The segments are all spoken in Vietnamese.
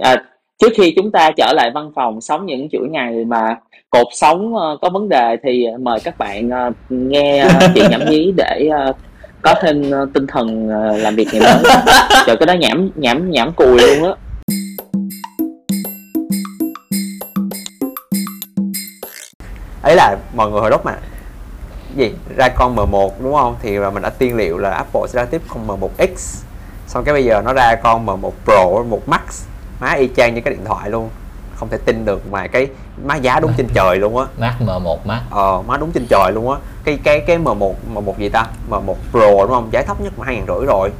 à, trước khi chúng ta trở lại văn phòng sống những chuỗi ngày mà cột sống uh, có vấn đề thì mời các bạn uh, nghe uh, chị nhẩm nhí để có thêm tinh thần làm việc ngày mới. Trời cái đó nhảm nhảm nhảm cùi luôn á. Ấy là mọi người hồi lúc mà. Gì? Ra con M1 đúng không? Thì là mình đã tiên liệu là Apple sẽ ra tiếp con M1X xong cái bây giờ nó ra con M1 Pro một Max má y chang như cái điện thoại luôn. Không thể tin được mà cái má giá đúng trên trời luôn á. Max M1 Max ờ má đúng trên trời luôn á. Cái cái cái M1 M1 gì ta? M1 Pro đúng không? Giá thấp nhất mà hai ngàn rưỡi rồi.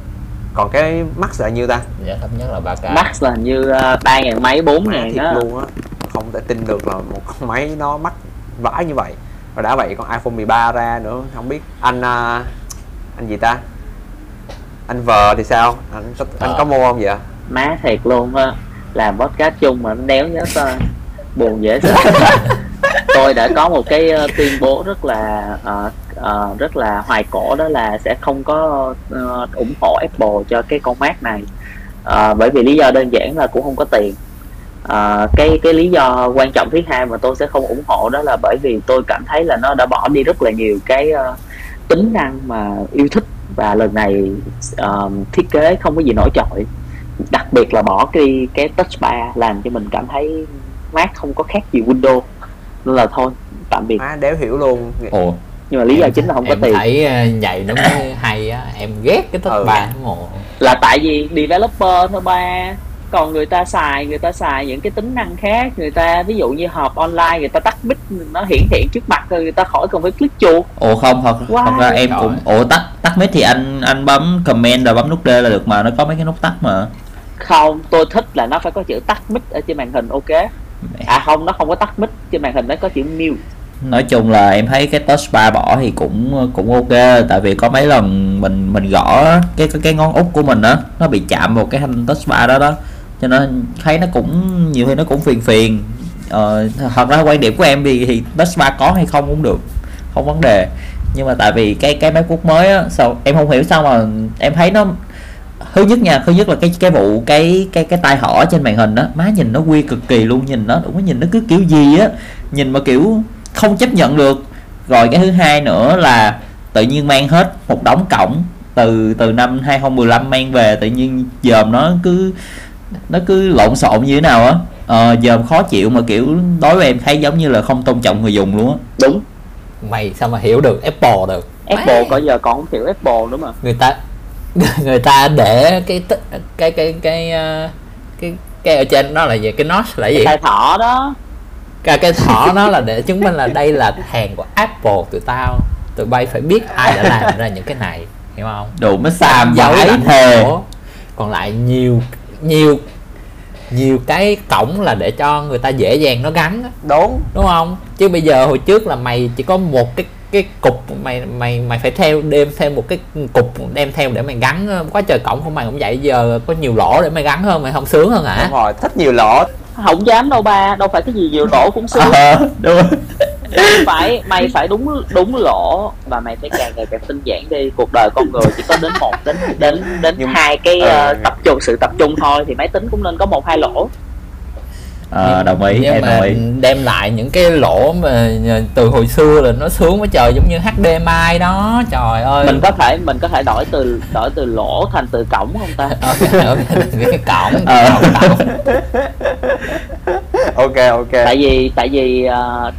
Còn cái Max là nhiêu ta? Giá thấp nhất là 3k Max là như uh, ba ngàn mấy bốn ngàn thiệt đó. luôn á. Không thể tin được là một con máy nó mắc vãi như vậy. Và đã vậy con iPhone 13 ra nữa không biết anh à, anh gì ta? Anh vợ thì sao? Anh có, anh có mua không vậy? Má thiệt luôn á làm podcast chung mà nó đéo nhớ tên buồn dễ sợ. Tôi đã có một cái uh, tuyên bố rất là uh, uh, rất là hoài cổ đó là sẽ không có uh, ủng hộ Apple cho cái con Mac này. Uh, bởi vì lý do đơn giản là cũng không có tiền. Uh, cái cái lý do quan trọng thứ hai mà tôi sẽ không ủng hộ đó là bởi vì tôi cảm thấy là nó đã bỏ đi rất là nhiều cái uh, tính năng mà yêu thích và lần này uh, thiết kế không có gì nổi trội đặc biệt là bỏ cái cái touch bar làm cho mình cảm thấy Mac không có khác gì Windows nên là thôi tạm biệt. Má đéo hiểu luôn. Ồ. Nhưng mà lý do chính là không có em tiền. thấy vậy nó mới hay á. Em ghét cái touch Ừ. bar là tại vì developer thôi ba còn người ta xài người ta xài những cái tính năng khác. Người ta ví dụ như họp online người ta tắt mic nó hiển hiện trước mặt rồi người ta khỏi cần phải click chuột. Ồ không thật Wow. thật ra em cũng ồ tắt tắt mic thì anh anh bấm comment rồi bấm nút D là được mà nó có mấy cái nút tắt mà không tôi thích là nó phải có chữ tắt mic ở trên màn hình ok? À không nó không có tắt mic trên màn hình nó có chữ mute. Nói chung là em thấy cái touch bar bỏ thì cũng cũng ok tại vì có mấy lần mình mình gõ cái cái, cái ngón út của mình á nó bị chạm vào cái thanh touch bar đó đó. Cho nên thấy nó cũng nhiều khi nó cũng phiền phiền. Ờ, thật ra quan điểm của em thì, thì touch bar có hay không cũng được không vấn đề. Nhưng mà tại vì cái cái MacBook mới á sao em không hiểu sao mà em thấy nó thứ nhất nha thứ nhất là cái cái vụ cái cái cái tai hỏ trên màn hình đó má nhìn nó quy cực kỳ luôn nhìn nó đúng có nhìn nó cứ kiểu gì á nhìn mà kiểu không chấp nhận được. Rồi cái thứ hai nữa là tự nhiên mang hết một đống cổng từ từ năm 2015 mang về tự nhiên dòm nó cứ nó cứ lộn xộn như thế nào á. Ờ, dòm khó chịu mà kiểu đối với em thấy giống như là không tôn trọng người dùng luôn á. Đúng. Mày sao mà hiểu được Apple được? Apple có giờ còn không hiểu Apple nữa mà. Người ta người ta để cái tích- cái cái cái ờ, cái cái ở trên đó là gì? Cái notch là gì? Tai thỏ đó. Cái cái thỏ nó là để chứng minh là đây là hàng của Apple tụi tao. Tụi bay phải biết ai đã làm ra những cái này hiểu không? Đồ mới xàm lãnh thề. còn lại nhiều nhiều nhiều cái cổng là để cho người ta dễ dàng nó gắn đúng. Đúng không? Chứ bây giờ hồi trước là mày chỉ có một cái cái cục mày mày mày phải theo đem thêm một cái cục đem theo để mày gắn ờ, quá trời cổng không mày cũng vậy giờ có nhiều lỗ để mày gắn hơn mày không sướng hơn hả? Đúng rồi thích nhiều lỗ. Không dám đâu ba đâu phải cái gì nhiều lỗ cũng xưa ờ đúng rồi. mày phải mày phải đúng đúng lỗ và mày phải càng ngày càng tinh giản đi. Cuộc đời con người chỉ có đến một đến đến đến Nhưng- hai cái ờ, tập trung sự tập trung thôi thì máy tính cũng nên có một hai lỗ ờ đồng ý nhưng em mà đồng ý. đem lại những cái lỗ mà từ hồi xưa là nó sướng quá trời giống như HDMI đó. Trời ơi. Mình có thể mình có thể đổi từ đổi từ lỗ thành từ cổng không ta? Ok ok cái cổng Ờ. cổng. Ok ok. Tại vì tại vì ờ,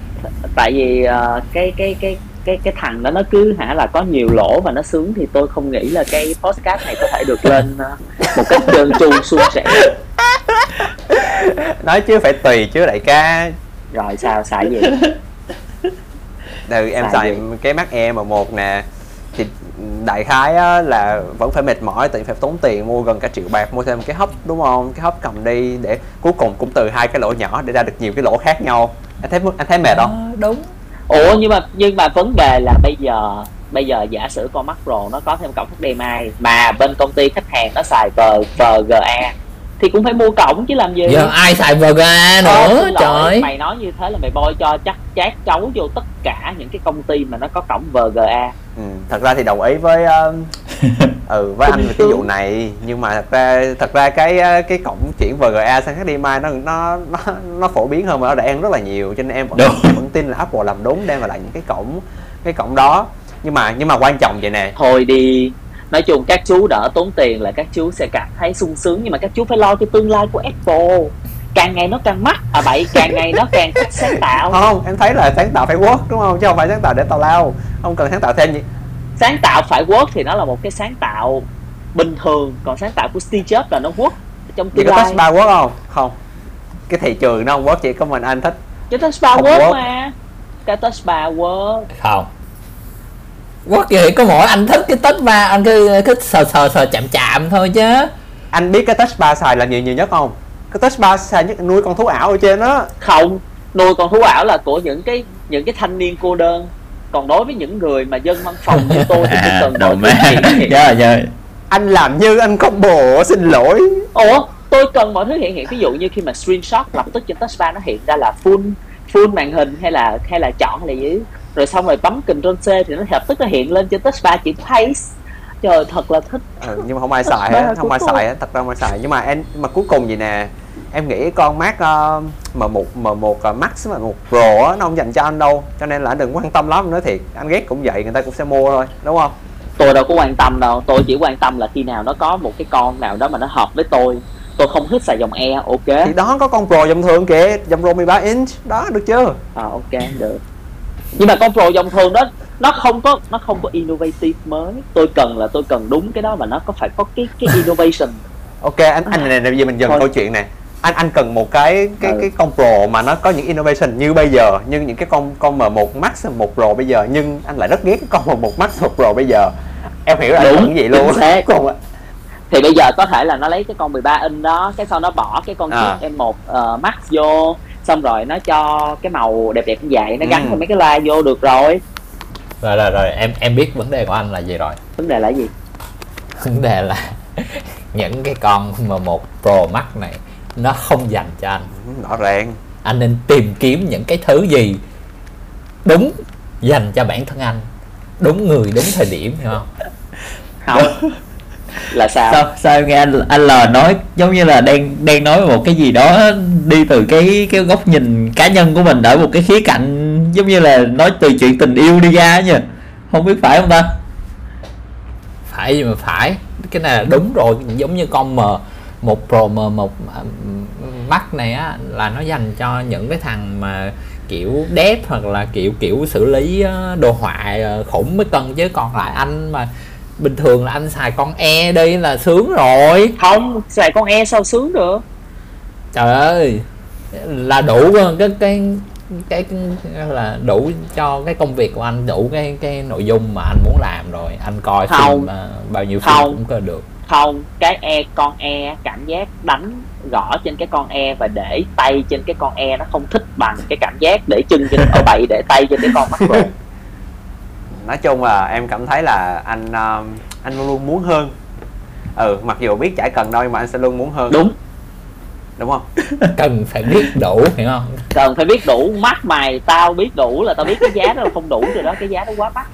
tại vì ờ, cái cái cái cái cái thằng đó nó cứ hả là có nhiều lỗ và nó sướng thì tôi không nghĩ là cái podcast này có thể được lên ờ, một cách trơn tru suôn sẻ nói chứ phải tùy chứ đại ca. Rồi sao xài gì? Từ em Xài xài gì? cái Mac Air M1 nè thì đại khái á, là vẫn phải mệt mỏi tại vì phải tốn tiền mua gần cả triệu bạc mua thêm cái hấp đúng không? Cái hấp cầm đi để cuối cùng cũng từ hai cái lỗ nhỏ để ra được nhiều cái lỗ khác nhau. Anh thấy anh thấy mệt không? Ờ, đúng. Ủa nhưng mà nhưng mà vấn đề là bây giờ bây giờ giả sử con Mac Pro nó có thêm cổng HDMI mà bên công ty khách hàng nó xài V VGA thì cũng phải mua cổng chứ làm gì? Giờ ai xài VGA Ờ, nữa? lỗi, trời. mày nói như thế là mày bôi cho chắc chát chấu vô tất cả những cái công ty mà nó có cổng VGA ừ, thật ra thì đồng ý với uh, ừ với anh về cái vụ này. Nhưng mà thật ra thật ra cái ờ, cái cổng chuyển VGA sang HDMI nó nó nó nó phổ biến hơn mà Đại An rất là nhiều cho nên em vẫn Đúng. vẫn tin là Apple làm đúng đem lại những cái cổng cái cổng đó. Nhưng mà nhưng mà quan trọng vậy nè. Thôi đi nói chung các chú đỡ tốn tiền là các chú sẽ cảm thấy sung sướng nhưng mà các chú phải lo cho tương lai của Apple. Càng ngày nó càng mắc. À bậy càng ngày nó càng sáng tạo. Không em thấy là sáng tạo phải work đúng không? Chứ không phải sáng tạo để tào lao. Không cần sáng tạo thêm gì. Sáng tạo phải work thì nó là một cái sáng tạo bình thường còn sáng tạo của Steve Jobs là nó work trong tương lai. Touch bar work không? Không. Cái thị trường nó không work chỉ có mình anh thích cái touch bar work work. mà. Cái touch bar work. Không quốc gì có mỗi anh thích cái tết ba anh cứ thích sờ sờ sờ chạm chạm thôi chứ. Anh biết cái touch bar xài là nhiều nhiều nhất không? Cái touch bar xài nhất nuôi con thú ảo ở trên đó không nuôi con thú ảo là của những cái những cái thanh niên cô đơn. Còn đối với những người mà dân văn phòng như tôi thì tôi à, cần thứ hiện hiện. Dạ dạ. Anh làm như anh combo xin lỗi. Ủa tôi cần mọi thứ hiện hiện. Ví dụ như khi mà screenshot lập tức trên touchbar nó hiện ra là full full màn hình hay là hay là chọn hay là gì rồi xong rồi bấm Ctrl C thì nó lập tức nó hiện lên trên touchbar chữ paste trời thật là thích. Ừ, nhưng mà không ai xài hết không ai xài hết thật ra không ai xài. Nhưng mà em mà cuối cùng gì nè em nghĩ con Mac uh, M1 M1 uh, Max M1 Pro á, nó không dành cho anh đâu. Cho nên là anh đừng quan tâm lắm nữa thiệt anh ghét cũng vậy người ta cũng sẽ mua thôi đúng không? Tôi đâu có quan tâm đâu. Tôi chỉ quan tâm là khi nào nó có một cái con nào đó mà nó hợp với tôi. Tôi không thích xài dòng E ok. Thì đó có con Pro dòng thường kìa dòng Pro 13 inch. Đó được chưa? À, ok được nhưng mà con pro dòng thường đó nó không có nó không có innovative mới tôi cần là tôi cần đúng cái đó mà nó có phải có cái cái innovation ok anh anh này, này bây giờ mình dừng Thôi. câu chuyện nè anh anh cần một cái cái Ừ. cái con Pro mà nó có những innovation như bây giờ nhưng những cái con con M1 Max M1 Pro bây giờ nhưng anh lại rất ghét cái con M1 Max M1 Pro bây giờ em hiểu là Đúng, vậy luôn xác. Còn- thì bây giờ có thể là nó lấy cái con 13 inch đó cái sau nó bỏ cái con À. chip M1 ờ, Max vô xong rồi nó cho cái màu đẹp đẹp như vậy nó gắn Ừ. mấy cái loa vô được rồi. Rồi rồi rồi em em biết vấn đề của anh là gì rồi? Vấn đề là gì? Vấn đề là những cái con M1 Pro Max này nó không dành cho anh. Rõ ràng. Anh nên tìm kiếm những cái thứ gì đúng dành cho bản thân anh đúng người đúng thời điểm hiểu không? Không là sao? Sao sao em nghe anh anh L nói giống như là đang đang nói một cái gì đó đi từ cái cái góc nhìn cá nhân của mình ở một cái khía cạnh giống như là nói từ chuyện tình yêu đi ra nha không biết phải không ta? Phải gì mà phải. Cái này là đúng rồi giống như con M một Pro M một Max này á là nó dành cho những cái thằng mà kiểu dev hoặc là kiểu kiểu xử lý đồ họa ờ, khủng mới cần chứ còn lại anh mà bình thường là anh xài con E đi là sướng rồi không xài con E sao sướng được trời ơi là đủ cái cái cái, cái là đủ cho cái công việc của anh đủ cái cái nội dung mà anh muốn làm rồi anh coi Không. phim ờ, bao nhiêu phim Không. cũng có được không cái e con e cảm giác đánh gõ trên cái con e và để tay trên cái con e nó không thích bằng cái cảm giác để chân trên ở bậy để tay trên cái con mắt rồi nói chung là em cảm thấy là anh um, anh luôn luôn muốn hơn. Ừ mặc dù biết chả cần đâu nhưng mà anh sẽ luôn muốn hơn. Đúng. Đúng không? Cần phải biết đủ hiểu không? Cần phải biết đủ mắt mày tao biết đủ là tao biết cái giá đó là không đủ rồi đó cái giá đó quá mắc.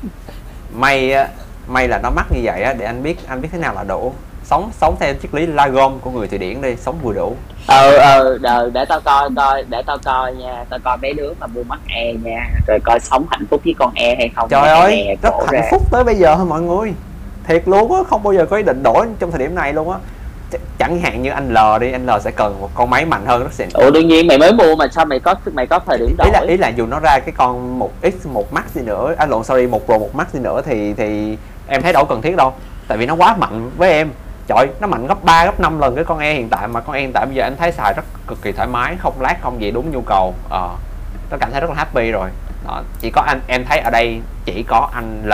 May á, may là nó mắc như vậy á để anh biết anh biết thế nào là đủ sống sống theo triết lý Lagom của người Thụy Điển đi sống vừa đủ. Ờ ờ đờ, để tao coi coi để tao coi nha. Tao coi mấy đứa mà mua mắt e nha. Rồi coi sống hạnh phúc với con e hay không trời ơi nè, rất hạnh ra. phúc tới bây giờ thôi mọi người? Thiệt luôn á không bao giờ có ý định đổi trong thời điểm này luôn á. Ch- chẳng hạn như anh L đi anh L sẽ cần một con máy mạnh hơn rất xịn. Ủa đương nhiên mày mới mua mà sao mày có mày có thời điểm đổi ý là ý là dù nó ra cái con một x một max đi nữa anh lộn sorry một pro một max đi nữa thì thì em thấy đâu cần thiết đâu. Tại vì nó quá mạnh với em trời nó mạnh gấp 3, gấp 5 lần cái con e hiện tại mà con e hiện tại bây giờ anh thấy xài rất cực kỳ thoải mái không lag không gì đúng nhu cầu. Ờ nó cảm thấy rất là happy rồi. Đó. chỉ có anh em thấy ở đây chỉ có anh L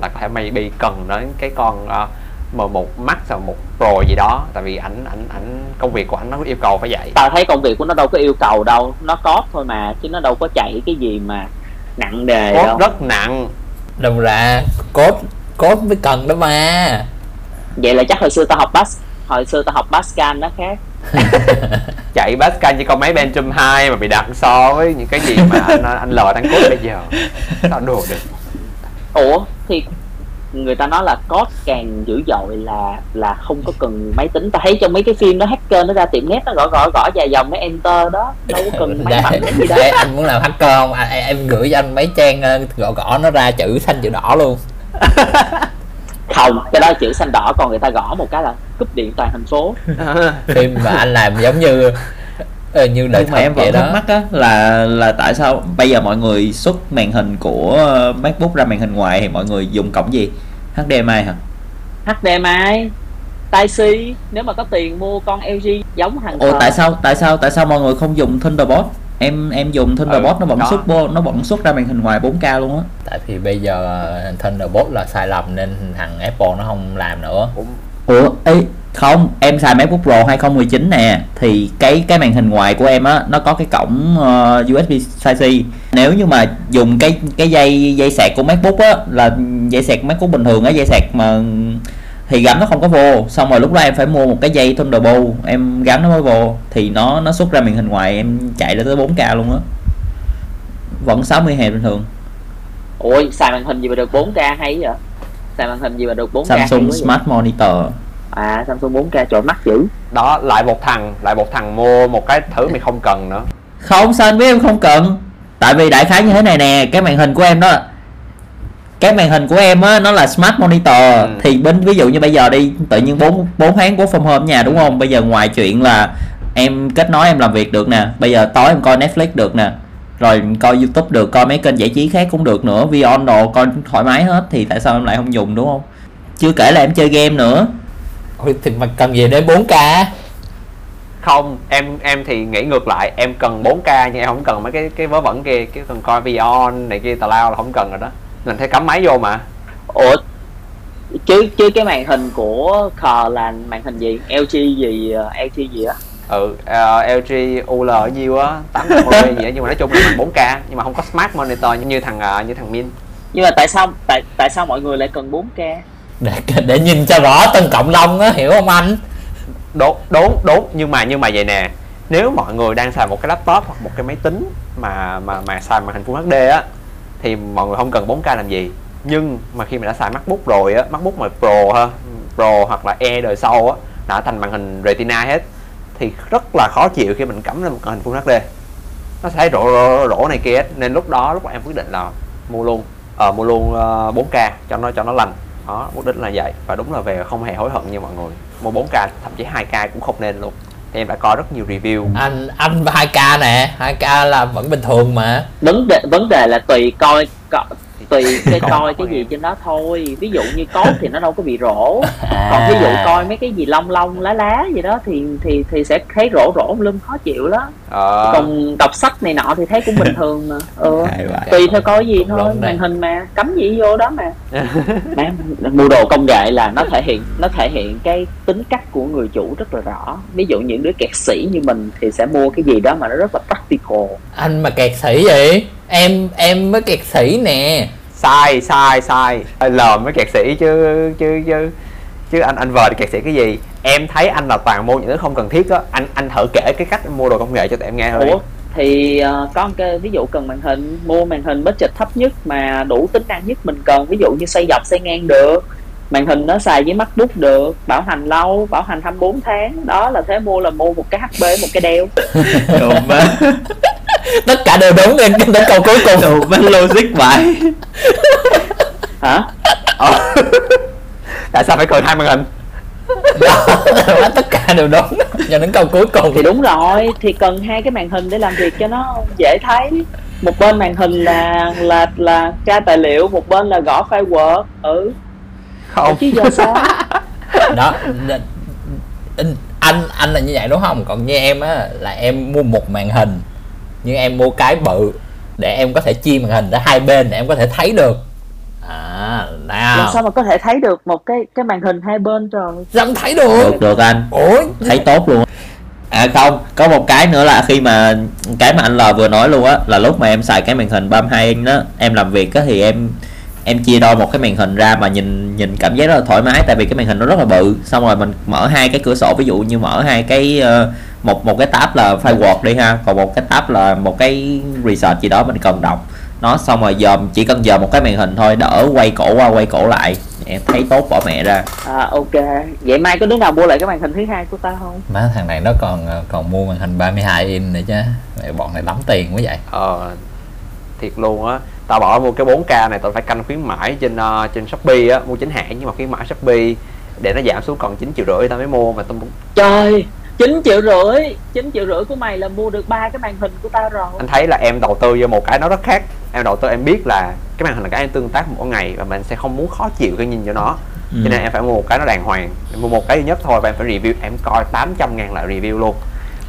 là có thể maybe cần đến cái con uh, M1 Max hoặc một Pro gì đó tại vì ảnh ảnh ảnh công việc của anh nó yêu cầu phải vậy. Tao thấy công việc của nó đâu có yêu cầu đâu nó có thôi mà chứ nó đâu có chạy cái gì mà nặng đề cốt đâu. rất nặng. Đồng ra cốt cốt mới cần đó mà vậy là chắc hồi xưa tao học bas hồi xưa tao học Pascal nó khác. Chạy Pascal chỉ có máy Pentium 2 mà bị đặt so với những cái gì mà anh anh L đang cốt bây giờ. Sao đùa được. Ủa thì người ta nói là code càng dữ dội là là không có cần máy tính. Ta thấy trong mấy cái phim đó hacker nó ra tiệm net nó gõ gõ gõ dài dòng nó enter đó. Đâu có cần máy mạnh cái gì đó Để anh muốn làm hacker không? À, em gửi cho anh mấy trang ờ, gõ gõ nó ra chữ xanh chữ đỏ luôn không cái đó chữ xanh đỏ còn người ta gõ một cái là cúp điện toàn thành phố. Phim mà anh làm giống như ờ, như đời nhưng mà em vẫn thắc đó. mắc á là là tại sao bây giờ mọi người xuất màn hình của MacBook ra màn hình ngoài thì mọi người dùng cổng gì? HDMI hả? HDMI tai C nếu mà có tiền mua con LG giống thằng Ồ tại sao tại sao tại sao mọi người không dùng Thunderbolt em em dùng Thunderbolt Ừ, nó vẫn đó. xuất vô nó vẫn xuất ra màn hình ngoài 4K luôn á. Tại vì bây giờ Thunderbolt là sai lầm nên thằng Apple nó không làm nữa. Ủa, ê, không, em xài MacBook Pro 2019 nè Thì cái cái màn hình ngoài của em á Nó có cái cổng ờ, USB Type-C. Nếu như mà dùng cái cái dây dây sạc của MacBook á Là dây sạc MacBook bình thường á Dây sạc mà thì gắn nó không có vô. Xong rồi lúc đó em phải mua một cái dây Thunderbolt Em gắn nó mới vô. Thì nó nó xuất ra màn hình ngoài em chạy lên tới 4K luôn á. Vẫn 60 Hz bình thường. Ôi xài màn hình gì mà được 4K hay vậy? Xài màn hình gì mà được 4K hay Samsung vậy? Smart Monitor. À Samsung 4K trời mắt dữ. Đó lại một thằng lại một thằng mua một cái thứ mày không cần nữa. Không sao anh biết em không cần? Tại vì đại khái như thế này nè cái màn hình của em đó cái màn hình của em á nó là smart monitor. Ừ. thì bên ví dụ như bây giờ đi tự nhiên 4 bốn tháng của from home nhà đúng không? Bây giờ ngoài chuyện là em kết nối em làm việc được nè. Bây giờ tối em coi netflix được nè. Rồi coi youtube được coi mấy kênh giải trí khác cũng được nữa. Vion đồ coi thoải mái hết thì tại sao em lại không dùng đúng không? Chưa kể là em chơi game nữa. Ôi, thì mà cần gì đến 4K không em em thì nghĩ ngược lại. Em cần 4K nhưng em không cần mấy cái cái vớ vẩn kia. Cái cần coi Vion này kia tào lao là không cần rồi đó mình thấy cắm máy vô mà. Ủa? Chứ chứ cái màn hình của Khờ là màn hình gì? LG gì ờ, LG gì á? Ừ ờ, LG UL ở nhiêu á 850 gì á nhưng mà nói chung là bằng 4K nhưng mà không có smart monitor như thằng ờ, như thằng Min. Nhưng mà tại sao tại tại sao mọi người lại cần 4K để để nhìn cho rõ từng cộng lông á hiểu không anh? Đúng đúng đúng nhưng mà nhưng mà vậy nè. Nếu mọi người đang xài một cái laptop hoặc một cái máy tính mà mà mà xài màn hình Full HD á thì mọi người không cần 4K làm gì. Nhưng mà khi mà đã xài MacBook rồi á MacBook mà Pro ha Pro hoặc là E đời sau á đã thành màn hình Retina hết thì rất là khó chịu khi mình cắm lên một màn hình Full HD nó sẽ rổ, rổ, rổ này kia hết. nên lúc đó lúc mà em quyết định là mua luôn ờ mua luôn ờ, uh, 4K cho nó cho nó lành. Đó mục đích là vậy. Và đúng là về không hề hối hận như mọi người. Mua 4K thậm chí 2K cũng không nên luôn thì em đã có rất nhiều review. Anh anh 2K nè. 2K là vẫn bình thường mà. Vấn đề vấn đề là tùy coi co, tùy cái Coi cái gì trên đó thôi. Ví dụ như code thì nó đâu có bị rỗ à. còn ví dụ coi mấy cái gì long long lá lá gì đó thì thì thì sẽ thấy rỗ rỗ lum khó chịu đó ờ, còn đọc sách này nọ thì thấy cũng bình thường mà. Ừ. Tùy theo coi gì thôi màn hình mà. Cắm gì vô đó mà. Má, mua đồ công nghệ là nó thể hiện nó thể hiện cái tính cách của người chủ rất là rõ. Ví dụ những đứa kẹt sĩ như mình thì sẽ mua cái gì đó mà nó rất là practical. Anh mà kẹt sĩ vậy? Em em mới kẹt sĩ nè sai sai sai. Lờm với kẹt sĩ chứ chứ chứ. Chứ anh anh vờ thì kẹt sĩ cái gì? Em thấy anh là toàn mua những thứ không cần thiết á. Anh anh thử kể cái cách mua đồ công nghệ cho tụi em nghe thôi. Ủa? Thì ờ, có một cái ví dụ cần màn hình mua màn hình budget thấp nhất mà đủ tính năng nhất mình cần. Ví dụ như xoay dọc xoay ngang được. Màn hình nó xài với MacBook được. Bảo hành lâu bảo hành 24 tháng. Đó là thế mua là mua một cái HP một cái đeo. tất cả đều đúng đến đến câu cuối cùng. Đúng á, logic vậy. Hả? Ờ. tại sao phải cần hai màn hình? Đó tất cả đều đúng. Cho đến câu cuối cùng. Thì đúng rồi thì cần hai cái màn hình để làm việc cho nó dễ thấy. Một bên màn hình là là là tra tài liệu một bên là gõ file word ừ. Không. Chứ giờ sao? Đó anh anh là như vậy đúng không? Còn như em á là em mua một màn hình nhưng em mua cái bự để em có thể chia màn hình ra hai bên để em có thể thấy được. À làm nào sao mà có thể thấy được một cái cái màn hình hai bên trời? Sao không thấy được. Được được anh. Ủa? Thấy tốt luôn. À không có một cái nữa là khi mà cái mà anh L vừa nói luôn á là lúc mà em xài cái màn hình 32 inch đó em làm việc á thì em em chia đôi một cái màn hình ra mà nhìn nhìn cảm giác rất là thoải mái tại vì cái màn hình nó rất là bự. Xong rồi mình mở hai cái cửa sổ ví dụ như mở hai cái ờ, một một cái tab là file Word đi ha. Còn một cái tab là một cái research gì đó mình cần đọc. Nó xong rồi dòm chỉ cần dòm một cái màn hình thôi đỡ quay cổ qua quay cổ lại. Em thấy tốt bỏ mẹ ra. À, ok. Vậy mai có đứa nào mua lại cái màn hình thứ hai của ta không? Má thằng này nó còn ờ, còn mua màn hình 32 inch này chứ. Mẹ, bọn này lắm tiền quá vậy. Ờ thiệt luôn á. Tao bỏ mua cái 4K này tao phải canh khuyến mãi trên uh, trên Shopee á. Mua chính hãng nhưng mà khuyến mãi Shopee. Để nó giảm xuống còn 9 triệu rưỡi tao mới mua mà tao muốn trời 9 triệu rưỡi 9 triệu rưỡi của mày là mua được ba cái màn hình của tao rồi. Anh thấy là em đầu tư vô một cái nó rất khác. Em đầu tư em biết là cái màn hình là cái em tương tác mỗi ngày và mình sẽ không muốn khó chịu cái nhìn cho nó. Ừ. cho nên em phải mua một cái nó đàng hoàng. Em mua một cái duy nhất thôi và em phải review. Em coi 800 ngàn lại review luôn.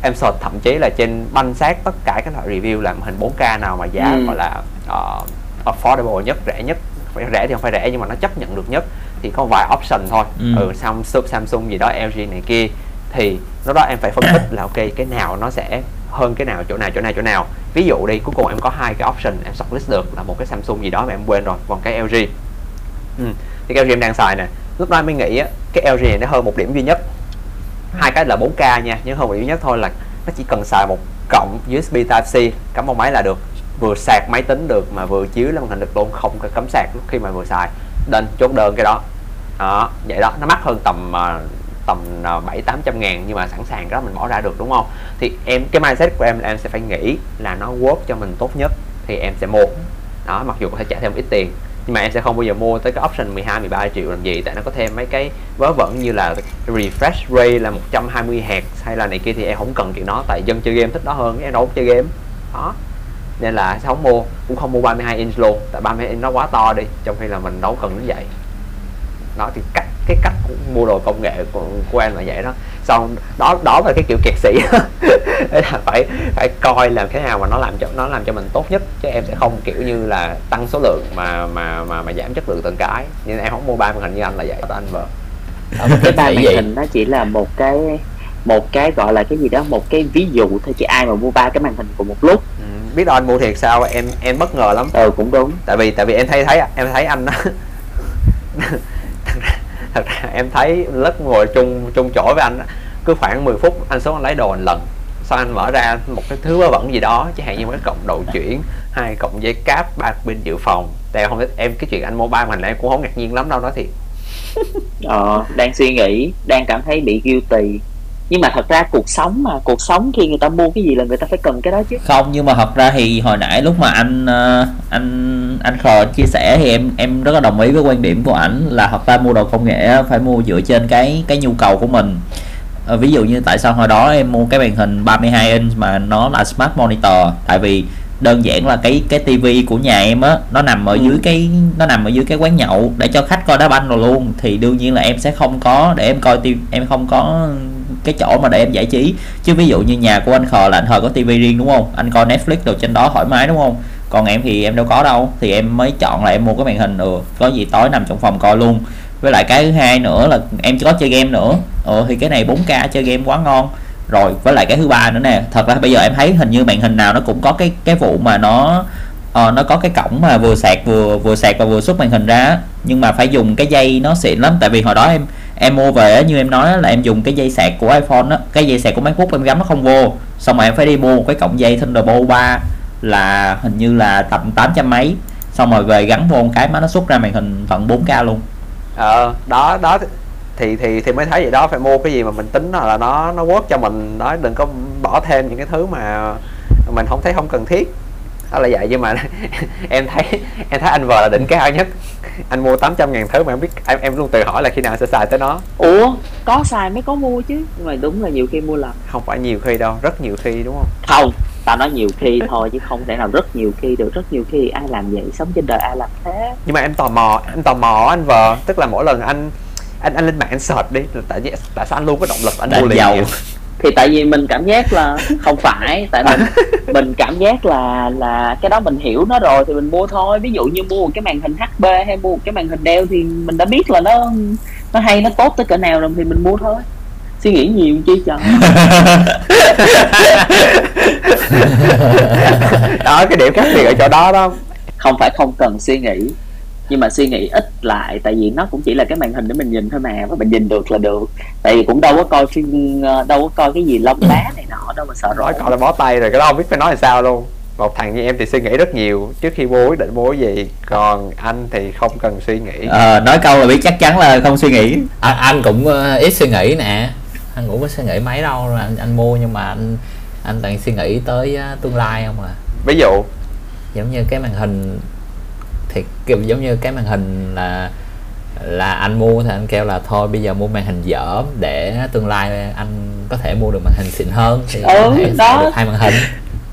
Em search thậm chí là trên banh xác tất cả các loại review là màn hình 4K nào mà giá Ừ. gọi là uh, affordable nhất rẻ nhất. Phải rẻ thì không phải rẻ nhưng mà nó chấp nhận được nhất. Thì có vài option thôi. Ừ. ừ, Samsung Samsung gì đó LG này kia thì lúc đó em phải phân tích là ok cái nào nó sẽ hơn cái nào chỗ nào chỗ nào chỗ nào. Ví dụ đi cuối cùng em có hai cái option em shortlist được là một cái Samsung gì đó mà em quên rồi còn cái LG ừ. thì cái LG em đang xài nè. Lúc đó em mới nghĩ á, cái LG này nó hơn một điểm duy nhất. Hai cái là 4K nha nhưng hơn một điểm duy nhất thôi là nó chỉ cần xài một cổng USB Type C cắm vào máy là được. Vừa sạc máy tính được mà vừa chiếu lên màn hình được luôn không có cắm sạc lúc khi mà vừa xài. Nên chốt đơn cái đó. Đó vậy đó nó mắc hơn tầm uh, tầm à, bảy tám trăm ngàn nhưng mà sẵn sàng cái đó mình bỏ ra được, đúng không? Thì em, cái mindset của em là em sẽ phải nghĩ là nó work cho mình tốt nhất thì em sẽ mua. Đó, mặc dù có thể trả thêm ít tiền, nhưng mà em sẽ không bao giờ mua tới cái option 12 13 triệu làm gì, tại nó có thêm mấy cái vớ vẩn như là refresh rate là 120 Hz hay là này kia thì em không cần chuyện đó, tại dân chơi game thích đó hơn, em đâu có chơi game. Đó, nên là sẽ không mua, cũng không mua 32 inch luôn, tại 32 inch nó quá to đi, trong khi là mình đâu cần đến vậy. Đó thì cách cái cách mua đồ công nghệ của, của em là vậy đó. Xong đó đó là cái kiểu kiệt sĩ là phải phải coi làm thế nào mà nó làm cho nó làm cho mình tốt nhất chứ em sẽ không kiểu như là tăng số lượng mà mà mà mà giảm chất lượng từng cái. Nên em không mua ba màn hình như anh là vậy. Đó anh vợ. Ờ, cái ba màn hình nó chỉ là một cái một cái gọi là cái gì đó một cái ví dụ thôi chứ ai mà mua ba cái màn hình cùng một lúc. Ừ, biết đâu anh mua thiệt sao em em bất ngờ lắm. Ừ cũng đúng. Tại vì tại vì em thấy thấy em thấy anh đó thật ra, em thấy lớp ngồi chung chung chỗ với anh cứ khoảng 10 phút anh xuống anh lấy đồ anh lần. Sau anh mở ra một cái thứ vớ vẩn gì đó chẳng hạn như một cái cọng đầu chuyển hai cọng dây cáp ba pin dự phòng. Tại em không biết em cái chuyện anh mua ba màn này em cũng không ngạc nhiên lắm đâu nói thiệt. Ờ, đang suy nghĩ đang cảm thấy bị guilty nhưng mà thật ra cuộc sống mà cuộc sống khi người ta mua cái gì là người ta phải cần cái đó chứ. Không nhưng mà thật ra thì hồi nãy lúc mà anh ờ, anh anh khờ chia sẻ thì em em rất là đồng ý với quan điểm của ảnh là thật ra mua đồ công nghệ phải mua dựa trên cái cái nhu cầu của mình. Ờ, ví dụ như tại sao hồi đó em mua cái màn hình 32 inch mà nó là smart monitor? Tại vì đơn giản là cái cái tivi của nhà em á nó nằm ở Ừ. dưới cái nó nằm ở dưới cái quán nhậu để cho khách coi đá banh rồi luôn. Thì đương nhiên là em sẽ không có để em coi TV em không có cái chỗ mà để em giải trí. Chứ ví dụ như nhà của anh khờ là anh khờ có tivi riêng đúng không? Anh coi netflix được trên đó thoải mái đúng không? Còn em thì em đâu có đâu. Thì em mới chọn là em mua cái màn hình ừ có gì tối nằm trong phòng coi luôn. Với lại cái thứ hai nữa là em có chơi game nữa. Ừ thì cái này 4K chơi game quá ngon. Rồi với lại cái thứ ba nữa nè thật ra bây giờ em thấy hình như màn hình nào nó cũng có cái cái vụ mà nó uh, nó có cái cổng mà vừa sạc vừa vừa sạc và vừa xuất màn hình ra nhưng mà phải dùng cái dây nó xịn lắm. Tại vì hồi đó em em mua về như em nói là em dùng cái dây sạc của iPhone á, cái dây sạc của MacBook em gắm nó không vô. Xong rồi em phải đi mua một cái cổng dây Thunderbolt 3 là hình như là tầm 800 mấy. Xong rồi về gắn vô một cái mà nó xuất ra màn hình tận 4K luôn. Ờ đó đó thì thì thì mới thấy vậy đó, phải mua cái gì mà mình tính là nó nó work cho mình. Đó đừng có bỏ thêm những cái thứ mà mình không thấy, không cần thiết đó là vậy nhưng mà em thấy em thấy anh vợ là đỉnh cao nhất. Anh mua 800 ngàn thứ mà em biết em, em luôn tự hỏi là khi nào sẽ xài tới nó. Ủa có xài mới có mua chứ. Nhưng mà đúng là nhiều khi mua lầm không phải nhiều khi đâu rất nhiều khi đúng không? Không tao nói nhiều khi thôi chứ không thể nào rất nhiều khi được. Rất nhiều khi ai làm vậy sống trên đời ai làm thế. Nhưng mà em tò mò em tò mò anh vợ tức là mỗi lần anh anh anh lên mạng anh search đi tại tại sao anh luôn có động lực anh mua liền giàu. Thì tại vì mình cảm giác là không phải tại mình mình cảm giác là là cái đó mình hiểu nó rồi thì mình mua thôi. Ví dụ như mua một cái màn hình HP hay mua một cái màn hình Dell thì mình đã biết là nó nó hay nó tốt tới cỡ nào rồi thì mình mua thôi. Suy nghĩ nhiều chi trời. Đó cái điểm khác biệt ở chỗ đó đó không phải không cần suy nghĩ nhưng mà suy nghĩ ít lại tại vì nó cũng chỉ là cái màn hình để mình nhìn thôi mà và mình nhìn được là được. Tại vì cũng đâu có coi phim ờ, đâu có coi cái gì lông lá này nọ đâu mà sợ nói rồi coi là bó tay rồi cái đó không biết phải nói làm sao luôn. Một thằng như em thì suy nghĩ rất nhiều trước khi mua quyết định mua cái gì còn anh thì không cần suy nghĩ. Ờ, nói câu là biết chắc chắn là không suy nghĩ. Anh, anh cũng ờ, ít suy nghĩ nè. Anh cũng có suy nghĩ mấy đâu là anh, anh mua nhưng mà anh anh toàn suy nghĩ tới ờ, tương lai không à. Ví dụ? Giống như cái màn hình thì kiểu giống như cái màn hình là là anh mua thì anh kêu là thôi bây giờ mua màn hình dở để tương lai anh có thể mua được màn hình xịn hơn thì Ừ, có thể đó. được hai màn hình.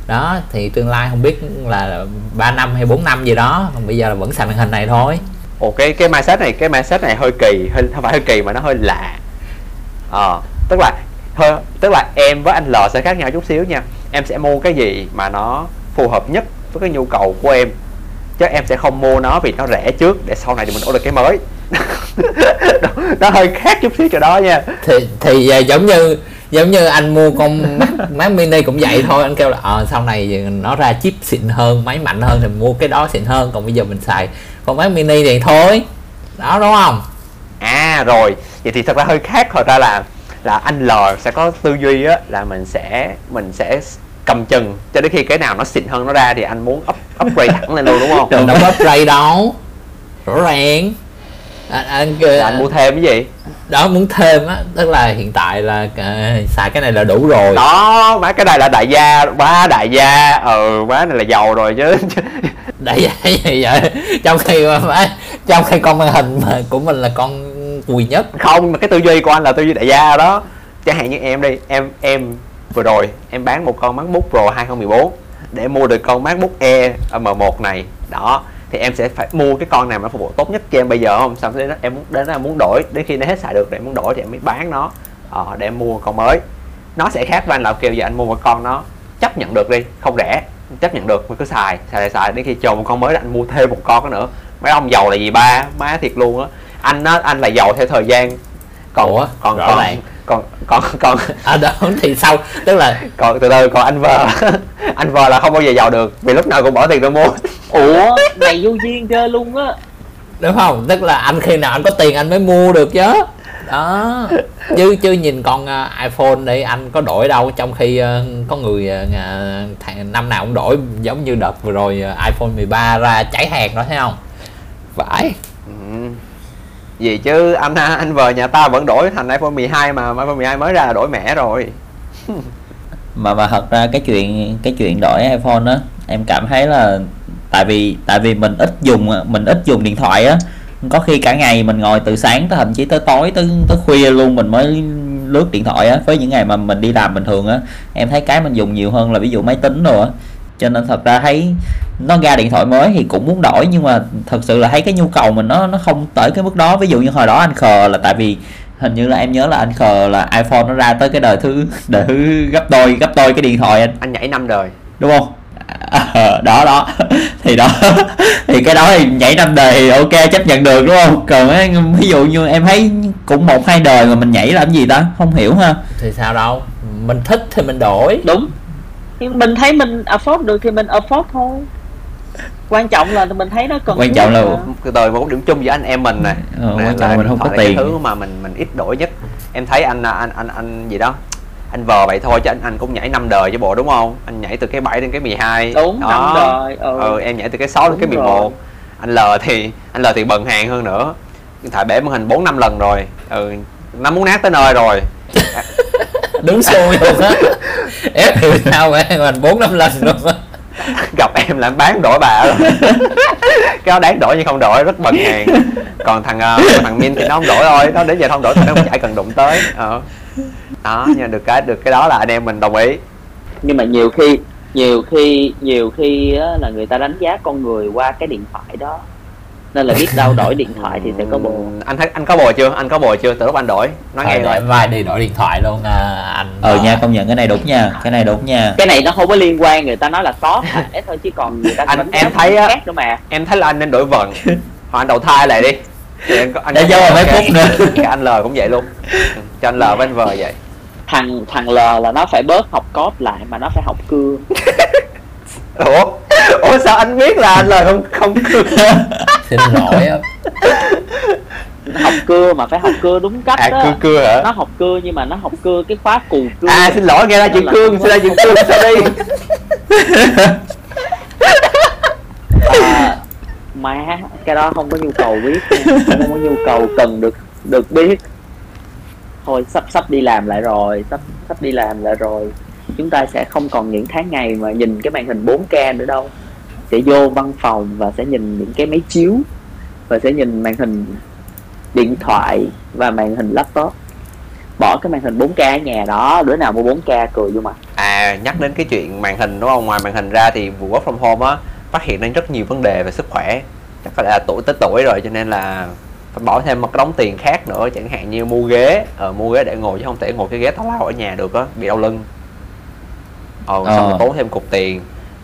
Đó thì tương lai không biết là 3 năm hay 4 năm gì đó còn bây giờ là vẫn xài màn hình này thôi. Ồ cái cái mindset này cái mindset này hơi kỳ hơi không phải hơi kỳ mà nó hơi lạ. Ờ tức là hơi tức là em với anh L sẽ khác nhau chút xíu nha. Em sẽ mua cái gì mà nó phù hợp nhất với cái nhu cầu của em chứ em sẽ không mua nó vì nó rẻ trước để sau này thì mình order cái mới. Nó, nó hơi khác chút xíu chỗ đó nha. Thì thì à, giống như giống như anh mua con Mac, Mac mini cũng vậy thôi. Anh kêu là ờ sau này nó ra chip xịn hơn máy mạnh hơn thì mua cái đó xịn hơn. Còn bây giờ mình xài con Mac mini thì thôi. Đó đúng không? À rồi. Vậy thì thật ra hơi khác. Thật ra là là anh L sẽ có tư duy á là mình sẽ mình sẽ cầm chừng cho đến khi cái nào nó xịn hơn nó ra thì anh muốn up upgrade thẳng lên luôn đúng không? Đâu có upgrade đâu. Rõ ràng. Anh, anh, là anh mua thêm cái gì? Đó muốn thêm á tức là hiện tại là à, xài cái này là đủ rồi. Đó má cái này là đại gia má đại gia. Ừ má này là giàu rồi chứ. Để vậy vậy vậy? Trong khi mà má- trong khi con màn hình mà của mình là con quỳ nhất. Không mà cái tư duy của anh là tư duy đại gia đó. Chẳng hạn như em đi em em vừa rồi em bán một con MacBook Pro 2014 để mua được con MacBook Air M1 này. Đó thì em sẽ phải mua cái con nào mà nó phục vụ tốt nhất cho em bây giờ không? Xong đến đó em muốn đến đó em muốn đổi đến khi nó hết xài được để em muốn đổi thì em mới bán nó ờ, để em mua con mới. Nó sẽ khác với anh là kêu giờ anh mua một con nó chấp nhận được đi không rẻ chấp nhận được mình cứ xài xài xài, xài đến khi chờ một con mới là anh mua thêm một con nữa. Mấy ông giàu là gì ba? Má thiệt luôn á. Anh á anh là giàu theo thời gian. Còn Ủa, còn còn, ràng. Còn còn còn à đó thì sau tức là còn từ từ còn anh vợ anh vợ là không bao giờ giàu được vì lúc nào cũng bỏ tiền ra mua. Ủa này vô duyên chơi luôn á. Đúng không? Tức là anh khi nào anh có tiền anh mới mua được chứ. Đó. Chứ chứ nhìn con à, iPhone đi anh có đổi đâu trong khi à, có người thằng năm nào cũng đổi giống như đợt vừa rồi à, iPhone 13 ra cháy hàng đó thấy không? Phải gì chứ, anh anh vợ nhà ta vẫn đổi thành iPhone 12 mà iPhone 12 mới ra là đổi mẻ rồi. Mà mà thật ra cái chuyện cái chuyện đổi iPhone đó em cảm thấy là tại vì tại vì mình ít dùng, mình ít dùng điện thoại á. Có khi cả ngày mình ngồi từ sáng tới, thậm chí tới tối, tới tới khuya luôn mình mới lướt điện thoại á. Với những ngày mà mình đi làm bình thường á, em thấy cái mình dùng nhiều hơn là ví dụ máy tính rồi á cho nên thật ra thấy nó ra điện thoại mới thì cũng muốn đổi nhưng mà thật sự là thấy cái nhu cầu mình nó nó không tới cái mức đó. Ví dụ như hồi đó anh khờ là tại vì hình như là em nhớ là anh khờ là iPhone nó ra tới cái đời thứ đời thứ gấp đôi gấp đôi cái điện thoại anh. Anh nhảy năm đời. Đúng không? Ờ, đó đó. Thì đó. Thì cái đó thì nhảy năm đời thì ok chấp nhận được đúng không? Còn ví dụ như em thấy cũng một hai đời mà mình nhảy làm gì ta? Không hiểu ha. Thì sao đâu. Mình thích thì mình đổi. Đúng thì mình thấy mình afford được thì mình afford thôi. Quan trọng là mình thấy nó cần Quan trọng là- từ một điểm chung giữa anh em mình Ờ, Nè, quan trọng là mình không có tiền. cái thứ mà mình mình ít đổi nhất. Em thấy anh anh anh anh gì đó anh vờ vậy thôi chứ anh anh cũng nhảy năm đời chứ bộ đúng không? Anh nhảy từ cái 7 đến cái 12 đúng năm đời ừ. ừ, em nhảy từ cái 6 đến cái Đúng 11 rồi. anh L thì anh L thì bần hàng hơn nữa. Thoại bể màn hình 4 năm lần rồi. Ừ, nó muốn nát tới nơi rồi đúng xui luôn á ép hiểu sao vậy? Mình bốn năm lần luôn á gặp em là bán đổi bà rồi. Cái đó đáng đổi nhưng không đổi rất bần hàng. Còn thằng ờ, thằng Min thì nó không đổi thôi. Nó đến giờ nó không đổi thì nó cũng chả cần đụng tới. Ờ. đó nhưng mà được cái được cái đó là anh em mình đồng ý. Nhưng mà nhiều khi nhiều khi nhiều khi á, là người ta đánh giá con người qua cái điện thoại đó nên là biết đâu đổi điện thoại thì sẽ có bộ. Ừm, anh thấy anh có bồ chưa? Anh có bồ chưa? Từ lúc anh đổi nói nghe rồi mai đi đổi điện thoại luôn à, anh ờ nha công nhận cái này đúng nha cái này đúng nha. Cái này nó không có liên quan người ta nói là có phải thôi chứ còn người ta Anh- em thấy á- khác nữa mà. em thấy là anh nên đổi vần hoặc anh đầu thai lại đi. Thì anh có- anh Để vô mấy cái- phút nữa. cái anh L cũng vậy luôn. Cho anh L với anh V vậy. Thằng thằng L là nó phải bớt học code lại mà nó phải học cưa. Ủa ủa sao anh biết là anh lời không không xin lỗi á học cưa mà phải học cưa đúng cách à, cưa cưa hả? Nó học cưa nhưng mà nó học cưa cái khóa cù cưa. À xin lỗi nghe ra chuyện cương xin ra chuyện cương sao đi? À, má cái đó không có nhu cầu biết. Không có nhu cầu cần được được biết. Thôi sắp sắp đi làm lại rồi sắp sắp đi làm lại rồi chúng ta sẽ không còn những tháng ngày mà nhìn cái màn hình 4K nữa đâu. Sẽ vô văn phòng và sẽ nhìn những cái máy chiếu và sẽ nhìn màn hình điện thoại và màn hình laptop. Bỏ cái màn hình 4K ở nhà đó đứa nào mua 4K cười vô mặt. À nhắc đến cái chuyện màn hình đúng không? Ngoài màn hình ra thì vụ work from home á phát hiện ra rất nhiều vấn đề về sức khỏe. Chắc phải là tuổi tới tuổi rồi cho nên là phải bỏ thêm một cái đống tiền khác nữa. Chẳng hạn như mua ghế. Ờ, mua ghế để ngồi chứ không thể ngồi cái ghế tào lao ở nhà được á bị đau lưng ờ, xong Ờ. rồi tốn thêm cục tiền.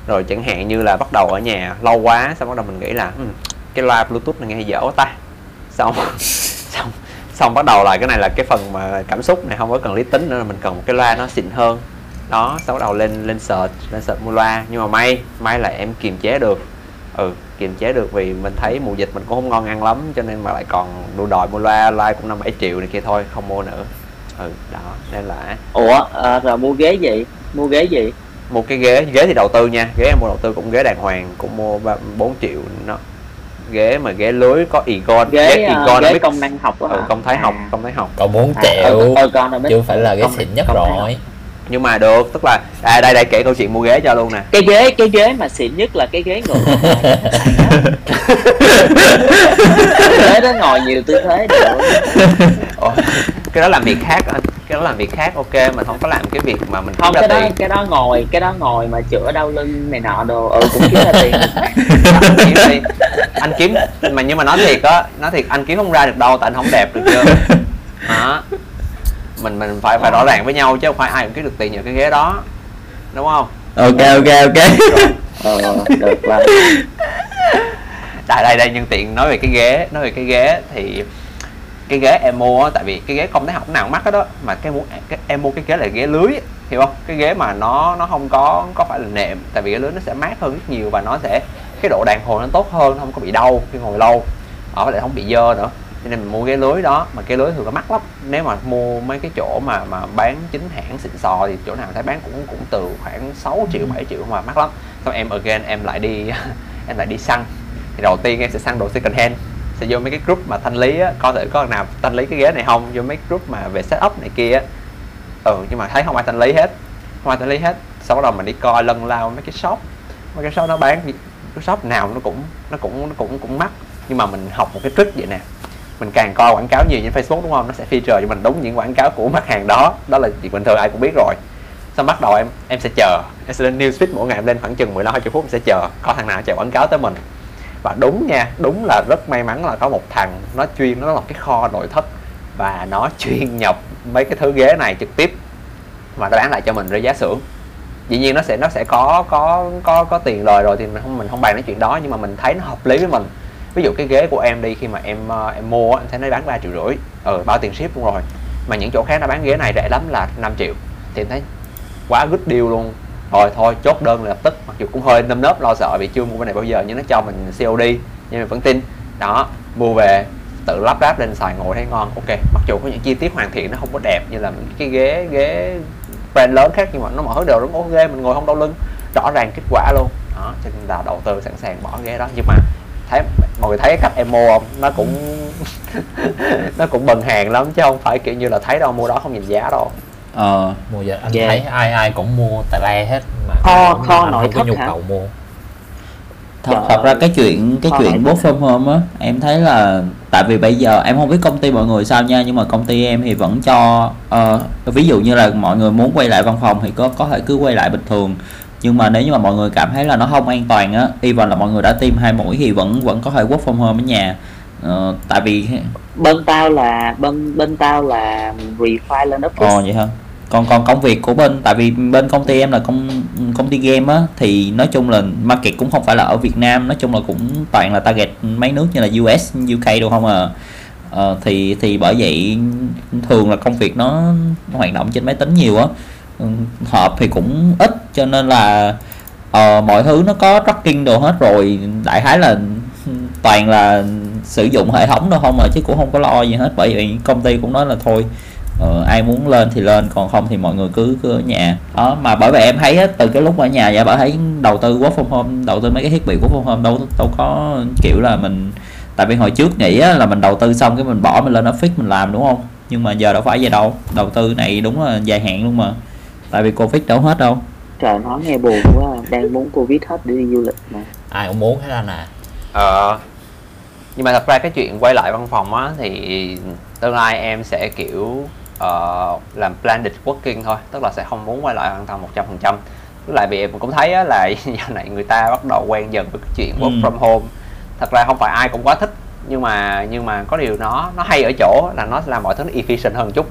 Rồi chẳng hạn như là bắt đầu ở nhà lâu quá xong bắt đầu mình nghĩ là "Hmm, cái loa bluetooth này nghe dở ta. Xong xong xong bắt đầu là cái này là cái phần mà cảm xúc này không có cần lý tính nữa là mình cần một cái loa nó xịn hơn. Đó xong bắt đầu lên lên search lên search mua loa. Nhưng mà may may là em kiềm chế được. Ừ kiềm chế được vì mình thấy mùa dịch mình cũng không ngon ăn lắm cho nên mà lại còn đua đòi mua loa loa cũng năm bảy triệu này kia thôi không mua nữa. Ừ đó nên là ủa à, rồi mua ghế gì mua ghế gì? Mua cái ghế ghế thì đầu tư nha. Ghế em mua đầu tư cũng ghế đàng hoàng cũng mua ba- 4 triệu nó. Ghế mà ghế lưới có igon ghế ghế à, igon ghế biết công năng học ừ, công thái học À. công thái học. Còn 4 À, triệu ờ, ờ, biết. chứ phải là cái Công- xịn nhất học. rồi. nhưng mà được tức là à đây đây kể câu chuyện mua ghế cho luôn nè. Cái ghế cái ghế mà xịn nhất là cái ghế ngồi. Ghế đó ngồi nhiều tư thế được cái đó làm việc khác anh. Cái đó làm việc khác ok mình không có làm cái việc mà mình không ra cái đó tiền. cái đó ngồi cái đó ngồi mà chữa đau lưng này nọ đồ ừ cũng kiếm ra tiền. Anh kiếm đi. Anh kiếm mà nhưng mà nói thiệt á nói thiệt anh kiếm không ra được đâu tại anh không đẹp được chưa? Đó. Mình mình phải phải rõ ràng với nhau chứ không phải ai cũng kiếm được tiền nhờ cái ghế đó. Đúng không? Ok ok ok. Ờ được và đây đây đây nhân tiện nói về cái ghế nói về cái ghế thì cái ghế em mua á tại vì cái ghế không thấy học nào cũng mắc hết đó mà cái muốn cái em mua cái ghế là ghế lưới á, hiểu không? Cái ghế mà nó nó không có có phải là nệm tại vì cái lưới nó sẽ mát hơn rất nhiều và nó sẽ cái độ đàn hồi nó tốt hơn không có bị đau khi ngồi lâu. Ở lại không bị dơ nữa. Cho nên mình mua ghế lưới đó mà cái lưới thường nó mắc lắm. Nếu mà mua mấy cái chỗ mà mà bán chính hãng xịn sò thì chỗ nào thấy bán cũng cũng từ khoảng 6 triệu 7 triệu mà mắc lắm. Xong em again em lại đi em lại đi săn. Thì đầu tiên em sẽ săn đồ second hand sẽ vô mấy cái group mà thanh lý á coi thử có nào thanh lý cái ghế này không? Vô mấy group mà về setup này kia á. Ừ nhưng mà thấy không ai thanh lý hết. Không ai thanh lý hết. Sau đó mình đi coi lân lao mấy cái shop. Mấy cái shop nó bán cái shop nào nó cũng nó cũng nó cũng cũng mắc. Nhưng mà mình học một cái trick vậy nè. Mình càng coi quảng cáo nhiều trên Facebook, đúng không? Nó sẽ feature cho mình đúng những quảng cáo của mặt hàng đó. Đó là chuyện bình thường, ai cũng biết rồi. Xong bắt đầu em em sẽ chờ. Em sẽ lên newsfeed mỗi ngày, em lên khoảng chừng 15 20 phút em sẽ chờ. Có thằng nào chạy quảng cáo tới mình và đúng nha, đúng là rất may mắn là có một thằng nó chuyên, nó là cái kho nội thất và nó chuyên nhập mấy cái thứ ghế này trực tiếp mà nó bán lại cho mình với giá xưởng. Dĩ nhiên nó sẽ nó sẽ có có có có tiền lời rồi thì mình không mình không bàn nói chuyện đó, nhưng mà mình thấy nó hợp lý với mình. Ví dụ cái ghế của em đi, khi mà em ờ, em mua em thấy nó bán ba triệu rưỡi. Ừ bao tiền ship luôn rồi. Mà những chỗ khác nó bán ghế này rẻ lắm là 5 triệu. Thì em thấy quá good deal luôn thôi thôi, chốt đơn là lập tức. Mặc dù cũng hơi nâm nớp, lo sợ vì chưa mua cái này bao giờ, nhưng nó cho mình COD nhưng mình vẫn tin. Đó, mua về, tự lắp ráp lên xài ngồi thấy ngon. Ok, mặc dù có những chi tiết hoàn thiện nó không có đẹp như là những cái ghế ghế brand lớn khác, nhưng mà nó mọi thứ đều rất ok, mình ngồi không đau lưng. Rõ ràng kết quả luôn. Đó, cho nên là đầu tư sẵn sàng bỏ ghế đó. Nhưng mà thấy, mọi người thấy cách em mua không? Nó cũng nó cũng bần hàng lắm, chứ không phải kiểu như là thấy đâu, mua đó không nhìn giá đâu ờ. Mua giờ anh Yeah. thấy ai ai cũng mua tà le hết mà Kho- kho không nội có thất nhu hả? cầu mua. Thật, thật ra cái chuyện cái Thôi chuyện work from home á em thấy là tại vì bây giờ em không biết công ty mọi người sao nha nhưng mà công ty em thì vẫn cho ờ, ví dụ như là mọi người muốn quay lại văn phòng thì có có thể cứ quay lại bình thường. Nhưng mà nếu như mà mọi người cảm thấy là nó không an toàn á even là mọi người đã tiêm hai mũi thì vẫn vẫn có thể work from home ở nhà. Ờ, tại vì bên tao là bên bên tao là refile lên ồ office vậy hả còn còn công việc của bên tại vì bên công ty em là công công ty game á thì nói chung là market cũng không phải là ở Việt Nam nói chung là cũng toàn là target mấy nước như là US UK đâu không à. Ờ, thì thì bởi vậy thường là công việc nó, nó hoạt động trên máy tính nhiều á. Ừ, Họp thì cũng ít cho nên là uh, mọi thứ nó có tracking đồ hết rồi đại khái là toàn là sử dụng hệ thống đâu không mà chứ cũng không có lo gì hết bởi vậy công ty cũng nói là thôi ờ, ai muốn lên thì lên còn không thì mọi người cứ cứ ở nhà. Đó mà bởi vậy em thấy á, từ cái lúc ở nhà vậy bởi thấy đầu tư work from home đầu tư mấy cái thiết bị work from home đâu đâu có kiểu là mình tại vì hồi trước nghĩ á, là mình đầu tư xong cái mình bỏ mình lên office mình làm đúng không? Nhưng mà giờ đâu phải vậy đâu đầu tư này đúng là dài hạn luôn mà. Tại vì covid đâu hết đâu. Trời nói nghe buồn quá đang muốn covid hết để đi du lịch mà. Ai cũng muốn hết anh à. Ờ Nhưng mà thật ra cái chuyện quay lại văn phòng á Thì tương lai em sẽ kiểu ờ, làm blended working thôi Tức là sẽ không muốn quay lại văn phòng 100% Tức là vì em cũng thấy á, là dạo này người ta bắt đầu quen dần với cái chuyện work Ừ. from home. Thật ra không phải ai cũng quá thích nhưng mà nhưng mà có điều nó nó hay ở chỗ là nó làm mọi thứ nó efficient hơn chút.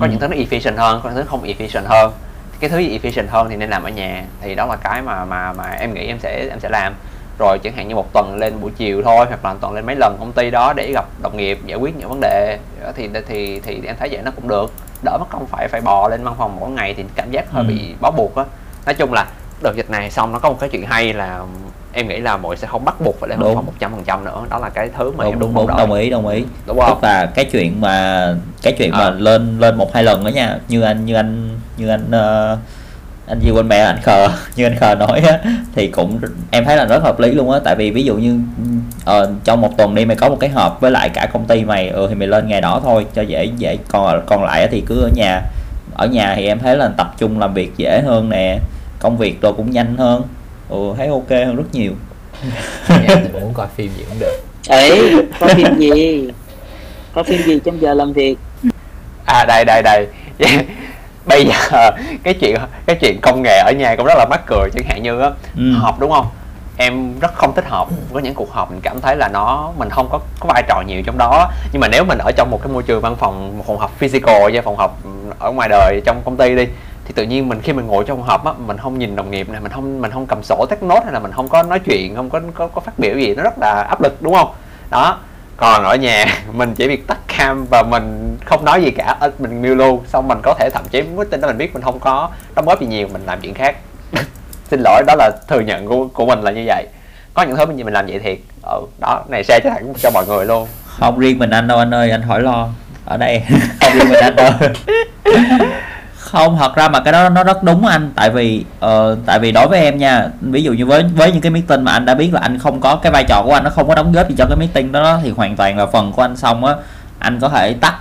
Có Ừ. những thứ nó efficient hơn có những thứ không efficient hơn. Cái thứ gì efficient hơn thì nên làm ở nhà thì đó là cái mà mà mà em nghĩ em sẽ em sẽ làm rồi chẳng hạn như một tuần lên buổi chiều thôi hoặc là tuần lên mấy lần công ty đó để gặp đồng nghiệp giải quyết những vấn đề. Thì thì thì em thấy vậy nó cũng được. Đỡ mất công phải phải bò lên văn phòng mỗi ngày thì cảm giác hơi Ừ. bị bó buộc á. Nói chung là đợt dịch này xong nó có một cái chuyện hay là em nghĩ là mọi sẽ không bắt buộc phải lên văn phòng một trăm phần trăm nữa. Đó là cái thứ mà em đúng đúng đúng đúng đồng ý đồng ý. Đúng không? Tức là cái chuyện mà cái chuyện mà Ờ. lên lên một hai lần đó nha. Như anh như anh như anh ờ, anh gì quên mẹ anh khờ. Như anh khờ nói á thì cũng em thấy là rất hợp lý luôn á. Tại vì ví dụ như ờ, trong một tuần đi mày có một cái họp với lại cả công ty mày ừ thì mày lên ngày đó thôi cho dễ dễ. Còn còn lại thì cứ ở nhà. Ở nhà thì em thấy là tập trung làm việc dễ hơn nè công việc rồi cũng nhanh hơn. Ừ thấy ok hơn rất nhiều. Em thì muốn coi phim gì cũng được. Ấy có phim gì? Có phim gì trong giờ làm việc? À đây đây đây bây giờ cái chuyện cái chuyện công nghệ ở nhà cũng rất là mắc cười chẳng hạn như á Ừ. họp đúng không? Em rất không thích họp có những cuộc họp mình cảm thấy là nó mình không có có vai trò nhiều trong đó. Nhưng mà nếu mình ở trong một cái môi trường văn phòng một phòng họp physical nha phòng họp ở ngoài đời trong công ty đi thì tự nhiên mình khi mình ngồi trong phòng họp á mình không nhìn đồng nghiệp này mình không mình không cầm sổ take note hay là mình không có nói chuyện không có có, có phát biểu gì nó rất là áp lực đúng không? Đó còn ở nhà mình chỉ việc tắt cam và mình không nói gì cả. Mình mute luôn xong mình có thể thậm chí meeting đó mình biết mình không có. Đóng góp gì nhiều mình làm chuyện khác. Xin lỗi đó là thừa nhận của của mình là như vậy. Có những thứ mình mình làm vậy thiệt. Ừ đó này share cho thẳng cho mọi người luôn. Không riêng mình anh đâu anh ơi anh khỏi lo. Ở đây. Không riêng mình anh đâu không thật ra mà cái đó nó rất đúng anh. Tại vì uh, tại vì đối với em nha ví dụ như với với những cái meeting mà anh đã biết là anh không có cái vai trò của anh nó không có đóng góp gì cho cái meeting đó thì hoàn toàn là phần của anh xong á. Anh có thể tắt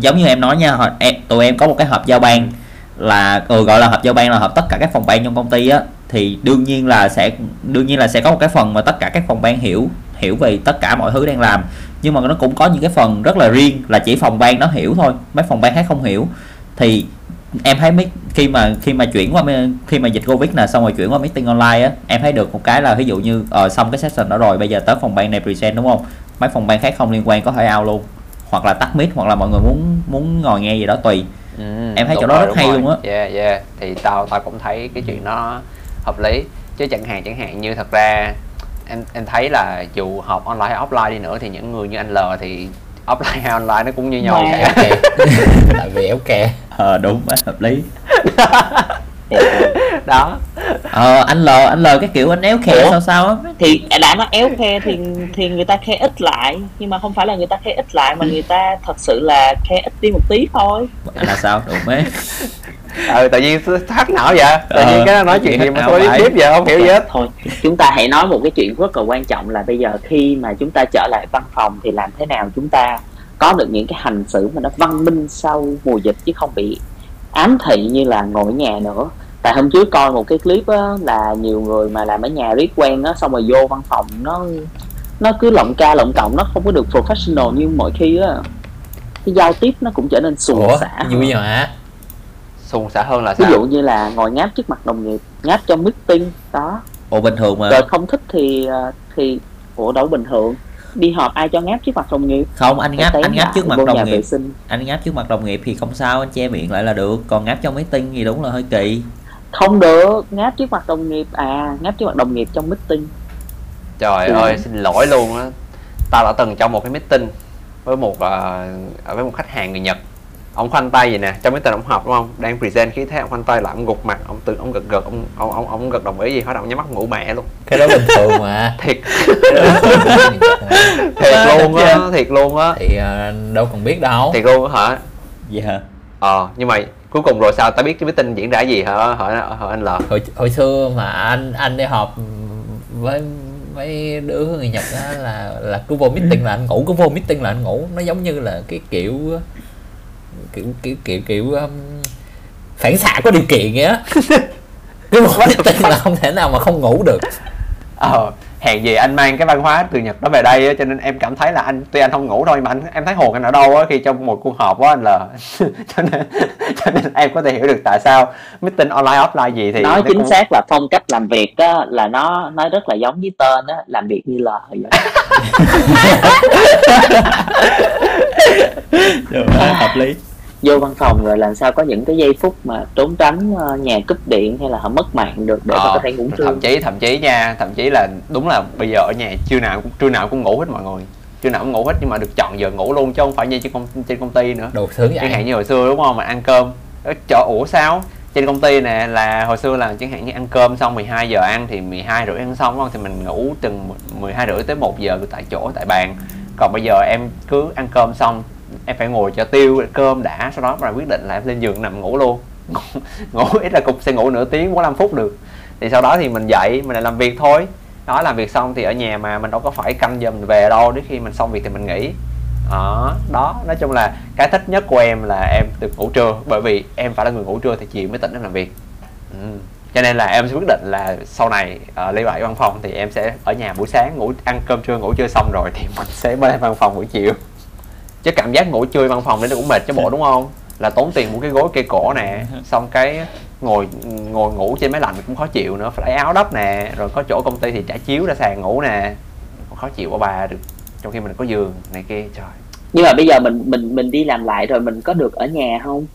giống như em nói nha em, tụi em có một cái họp giao ban là ừ, gọi là họp giao ban là họp tất cả các phòng ban trong công ty á. Thì đương nhiên là sẽ đương nhiên là sẽ có một cái phần mà tất cả các phòng ban hiểu hiểu về tất cả mọi thứ đang làm. Nhưng mà nó cũng có những cái phần rất là riêng là chỉ phòng ban nó hiểu thôi mấy phòng ban khác không hiểu. Thì em thấy mấy khi mà khi mà chuyển qua khi mà dịch covid nè xong rồi chuyển qua meeting online á em thấy được một cái là ví dụ như ờ, xong cái session đó rồi bây giờ tới phòng ban này present đúng không? Mấy phòng ban khác không liên quan có thể out luôn. Hoặc là tắt mic hoặc là mọi người muốn muốn ngồi nghe gì đó tùy. Em thấy chỗ đó rồi, rất hay rồi. luôn á. yeah yeah. Thì tao tao cũng thấy cái chuyện đó hợp lý. Chứ chẳng hạn chẳng hạn như thật ra em em thấy là dù họp online hay offline đi nữa thì những người như anh L thì offline hay online nó cũng như nhau cả Ok. tại vì éo kè. Ờ đúng á, hợp lý đó. Ờ anh l anh l cái kiểu anh éo khe sao sao á. Thì đã nó éo khe thì thì người ta khe ít lại. Nhưng mà không phải là người ta khe ít lại mà người ta thật sự là khe ít đi một tí thôi. Là sao? Đúng mấy ừ tự nhiên thắc não vậy? Tự nhiên Ờ, cái nói chuyện gì mà tôi biết tiếp giờ không hiểu gì hết. Thôi chúng ta hãy nói một cái chuyện rất là quan trọng là bây giờ khi mà chúng ta trở lại văn phòng thì làm thế nào chúng ta có được những cái hành xử mà nó văn minh sau mùa dịch chứ không bị ám thị như là ngồi ở nhà nữa. Tại hôm trước coi một cái clip á, là nhiều người mà làm ở nhà riết quen á xong rồi vô văn phòng nó nó cứ lộng ca lộng cộng nó không có được professional như mọi khi á. Cái giao tiếp nó cũng trở nên xuồng ủa xả vui mà xuồng xả hơn là ví sao? dụ như là ngồi ngáp trước mặt đồng nghiệp ngáp trong meeting đó. Ồ bình thường mà. Rồi không thích thì ờ, thì ủa đâu bình thường đi họp ai cho ngáp trước mặt đồng nghiệp? Không anh ngáp anh ngáp trước mặt đồng nghiệp. anh ngáp trước mặt đồng nghiệp thì không sao anh che miệng lại là được. Còn ngáp trong meeting thì đúng là hơi kỳ. Không được ngáp trước mặt đồng nghiệp à ngáp trước mặt đồng nghiệp trong meeting. Trời Ừ. ơi xin lỗi luôn á. Tao đã từng trong một cái meeting với một ờ, với một khách hàng người nhật ông khoanh tay vậy nè trong meeting ông họp đúng không? Đang present khí thế ông khoanh tay lại ông gục mặt ông tự ông gật gật ông ông ông, ông gật đồng ý gì hết ông nhắm mắt ngủ mẹ luôn. Cái đó bình thường mà. Thiệt. Cái thiệt luôn á thiệt luôn á. Thì ờ, đâu cần biết đâu. Thiệt luôn á hả? Vậy hả? ờ nhưng mà cuối cùng rồi sao? Ta biết cái meeting diễn ra gì hả? Hỏi hỏi anh L? Hồi hồi xưa mà anh anh đi họp với mấy đứa người Nhật á là là cứ vô meeting là anh ngủ cứ vô meeting là anh ngủ. Nó giống như là cái kiểu kiểu kiểu kiểu kiểu um, phản xạ có điều kiện vậy á. Cứ vô meeting là không thể nào mà không ngủ được. Ờ hèn gì anh mang cái văn hóa từ Nhật đó về đây á, cho nên em cảm thấy là anh tuy anh không ngủ thôi mà anh em thấy hồn anh ở đâu á khi trong một cuộc họp á anh là cho nên cho nên em có thể hiểu được tại sao meeting online offline gì thì nói nó chính cũng- xác là phong cách làm việc á là nó nói rất là giống với tên á làm việc như lời vậy. Được, hợp lý. Vô văn phòng rồi làm sao có những cái giây phút mà trốn tránh ờ, nhà cúp điện hay là họ mất mạng được để mà Ờ, có thể ngủ trưa? thậm chí thậm chí nha thậm chí là đúng là bây giờ ở nhà trưa nào cũng trưa nào cũng ngủ hết mọi người. Trưa nào cũng ngủ hết nhưng mà được chọn giờ ngủ luôn chứ không phải như trên công trên công ty nữa. Đồ sướng chẳng vậy hạn như hồi xưa đúng không? Mình ăn cơm. Ở chỗ ủa sao? Trên công ty nè là hồi xưa là chẳng hạn như ăn cơm xong 12 giờ ăn thì 12 rưỡi ăn xong đúng không? Thì mình ngủ từng 12 rưỡi tới 1 giờ tại chỗ tại bàn. Còn bây giờ em cứ ăn cơm xong em phải ngồi cho tiêu cơm đã sau đó mà quyết định là em lên giường nằm ngủ luôn. Ngủ, ít là cũng sẽ ngủ nửa tiếng 45 phút được. Thì sau đó thì mình dậy mình lại làm việc thôi. Đó làm việc xong thì ở nhà mà mình đâu có phải canh giờ mình về đâu đến khi mình xong việc thì mình nghỉ. Đó đó nói chung là cái thích nhất của em là em được ngủ trưa bởi vì em phải là người ngủ trưa thì chiều mới tỉnh em làm việc. Ừ. cho nên là em sẽ quyết định là sau này uh, lấy bảy văn phòng thì em sẽ ở nhà buổi sáng ngủ ăn cơm trưa ngủ trưa xong rồi thì mình sẽ lên văn phòng buổi chiều chứ cảm giác ngủ trưa văn phòng đấy nó cũng mệt cho bộ đúng không? Là tốn tiền mua cái gối cây cổ nè xong cái ngồi ngồi ngủ trên máy lạnh cũng khó chịu nữa. Phải áo đắp nè rồi có chỗ công ty thì trả chiếu ra sàn ngủ nè. Khó chịu quá bà được trong khi mình có giường này kia trời. Nhưng mà bây giờ mình mình mình đi làm lại rồi mình có được ở nhà không?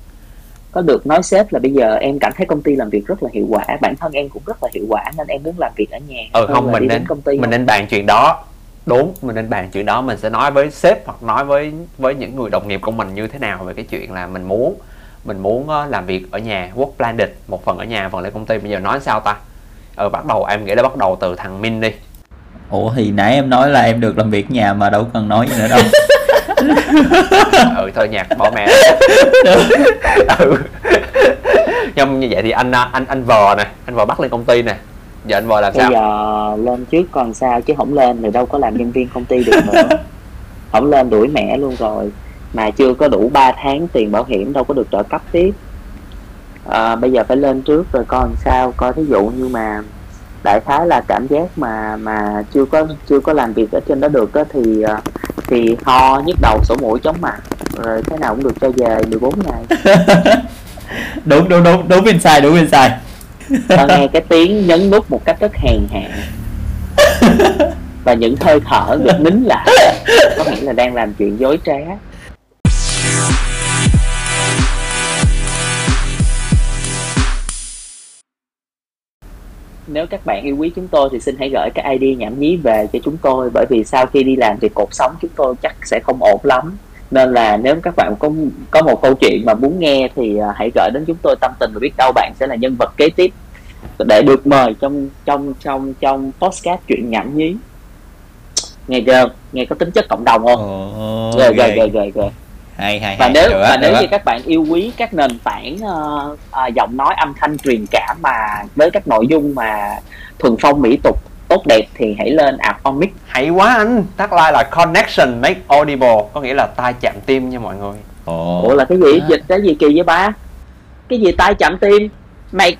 Có được nói sếp là bây giờ em cảm thấy công ty làm việc rất là hiệu quả bản thân em cũng rất là hiệu quả nên em muốn làm việc ở nhà ừ không mình nên công ty mình không? nên bàn chuyện đó đúng mình nên bàn chuyện đó mình sẽ nói với sếp hoặc nói với với những người đồng nghiệp của mình như thế nào về cái chuyện là mình muốn mình muốn ờ, làm việc ở nhà work blended một phần ở nhà phần lên công ty. Bây giờ nói sao ta? Ừ bắt đầu em nghĩ là bắt đầu từ thằng Min đi. Ủa thì nãy em nói là em được làm việc nhà mà đâu cần nói gì nữa đâu. ừ thôi nhạc bỏ mẹ. Ừ. Nhưng như vậy thì anh ờ, anh anh vò nè anh vò bắt lên công ty nè giờ anh vò làm bây sao giờ lên trước còn sao chứ không lên thì đâu có làm nhân viên công ty được nữa không lên đuổi mẹ luôn rồi mà chưa có đủ 3 tháng tiền bảo hiểm đâu có được trợ cấp tiếp à, bây giờ phải lên trước rồi coi làm sao coi thí dụ như mà đại khái là cảm giác mà mà chưa có chưa có làm việc ở trên đó được á thì à, thì ho nhức đầu sổ mũi chóng mặt rồi thế nào cũng được cho về 14 ngày đúng đúng đúng đúng bên sai đúng bên sai ta nghe cái tiếng nhấn nút một cách rất hèn hạ. Và những hơi thở được nín lại. Có nghĩa là đang làm chuyện dối trá. Nếu các bạn yêu quý chúng tôi thì xin hãy gửi cái ID nhảm nhí về cho chúng tôi, bởi vì sau khi đi làm thì cuộc sống chúng tôi chắc sẽ không ổn lắm nên là nếu các bạn có có một câu chuyện mà muốn nghe thì à, hãy gửi đến chúng tôi tâm tình và biết đâu bạn sẽ là nhân vật kế tiếp để được mời trong trong trong trong podcast chuyện nhảm nhí. Nghe chưa? Nghe có tính chất cộng đồng không? Ghê ghê. ghê ghê ghê Hay hay và hay. nếu và nếu như các bạn yêu quý các nền tảng ờ, ờ, giọng nói âm thanh truyền cảm mà với các nội dung mà thuần phong mỹ tục tốt đẹp thì hãy lên app Omic hay quá anh tagline là connection make audible có nghĩa là tai chạm tim nha mọi người. Ồ. ủa là cái gì? À. dịch cái gì kỳ vậy ba? Cái gì tai chạm tim? Mày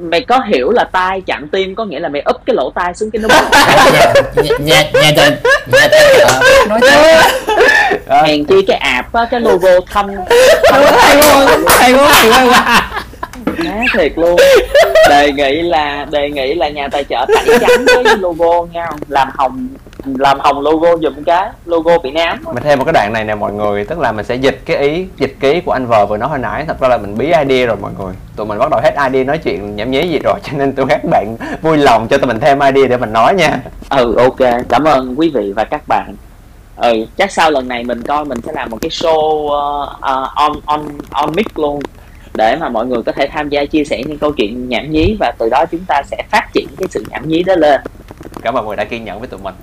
mày có hiểu là tai chạm tim có nghĩa là mày úp cái lỗ tai xuống cái nút nhà nhà nhà nhà nhà nhà nói thế hèn chi cái app á cái logo thâm thâm hay quá hay quá hay quá. Má thiệt luôn đề nghị là đề nghị là nhà tài trợ tẩy trắng với logo nha làm hồng làm hồng logo dùm cái logo bị nám mình thêm một cái đoạn này nè mọi người tức là mình sẽ dịch cái ý dịch ký của anh vợ vừa nói hồi nãy thật ra là mình bí idea rồi mọi người. Tụi mình bắt đầu hết idea nói chuyện nhảm nhí gì rồi cho nên tôi các bạn vui lòng cho tụi mình thêm idea để mình nói nha. Ừ ok cảm ơn quý vị và các bạn. Ừ chắc sau lần này mình coi mình sẽ làm một cái show uh, uh, on on on mic luôn để mà mọi người có thể tham gia chia sẻ những câu chuyện nhảm nhí và từ đó chúng ta sẽ phát triển cái sự nhảm nhí đó lên. Cảm ơn mọi người đã kiên nhẫn với tụi mình.